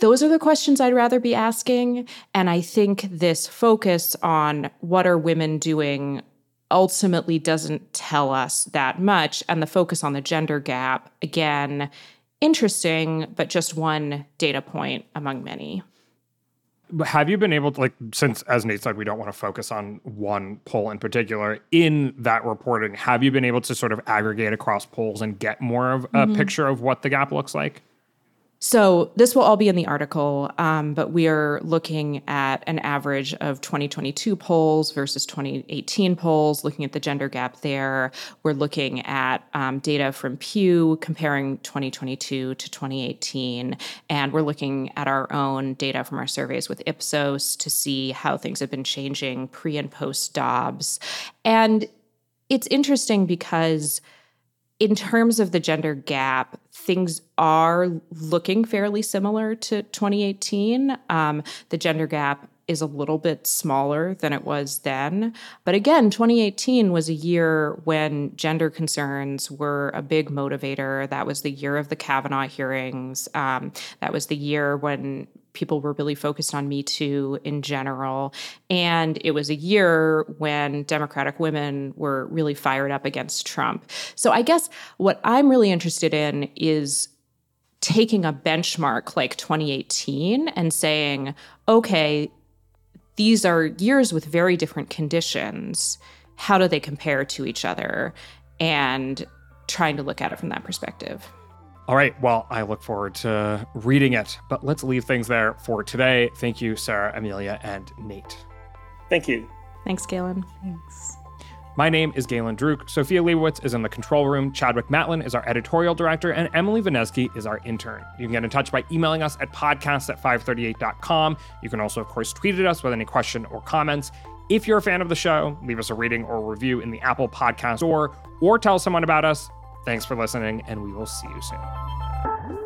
Speaker 3: Those are the questions I'd rather be asking. And I think this focus on what are women doing ultimately doesn't tell us that much. And the focus on the gender gap, again, interesting, but just one data point among many.
Speaker 1: Have you been able to, like, since, as Nate said, we don't want to focus on one poll in particular, in that reporting, have you been able to sort of aggregate across polls and get more of a mm-hmm. picture of what the gap looks like?
Speaker 3: So this will all be in the article, um, but we are looking at an average of 2022 polls versus 2018 polls, looking at the gender gap there. We're looking at um, data from Pew comparing 2022 to 2018, and we're looking at our own data from our surveys with Ipsos to see how things have been changing pre and post Dobbs. And it's interesting because in terms of the gender gap, things are looking fairly similar to 2018. Um, the gender gap is a little bit smaller than it was then. But again, 2018 was a year when gender concerns were a big motivator. That was the year of the Kavanaugh hearings. Um, that was the year when people were really focused on Me Too in general. And it was a year when Democratic women were really fired up against Trump. So I guess what I'm really interested in is taking a benchmark like 2018 and saying, okay, these are years with very different conditions. How do they compare to each other? And trying to look at it from that perspective.
Speaker 1: All right. Well, I look forward to reading it, but let's leave things there for today. Thank you, Sarah, Amelia, and Nate.
Speaker 2: Thank you.
Speaker 3: Thanks, Galen.
Speaker 4: Thanks.
Speaker 1: My name is Galen Druk. Sophia Leibowitz is in the control room. Chadwick Matlin is our editorial director, and Emily Vanesky is our intern. You can get in touch by emailing us at podcast at 538.com. You can also, of course, tweet at us with any question or comments. If you're a fan of the show, leave us a rating or review in the Apple Podcast Store or tell someone about us. Thanks for listening, and we will see you soon.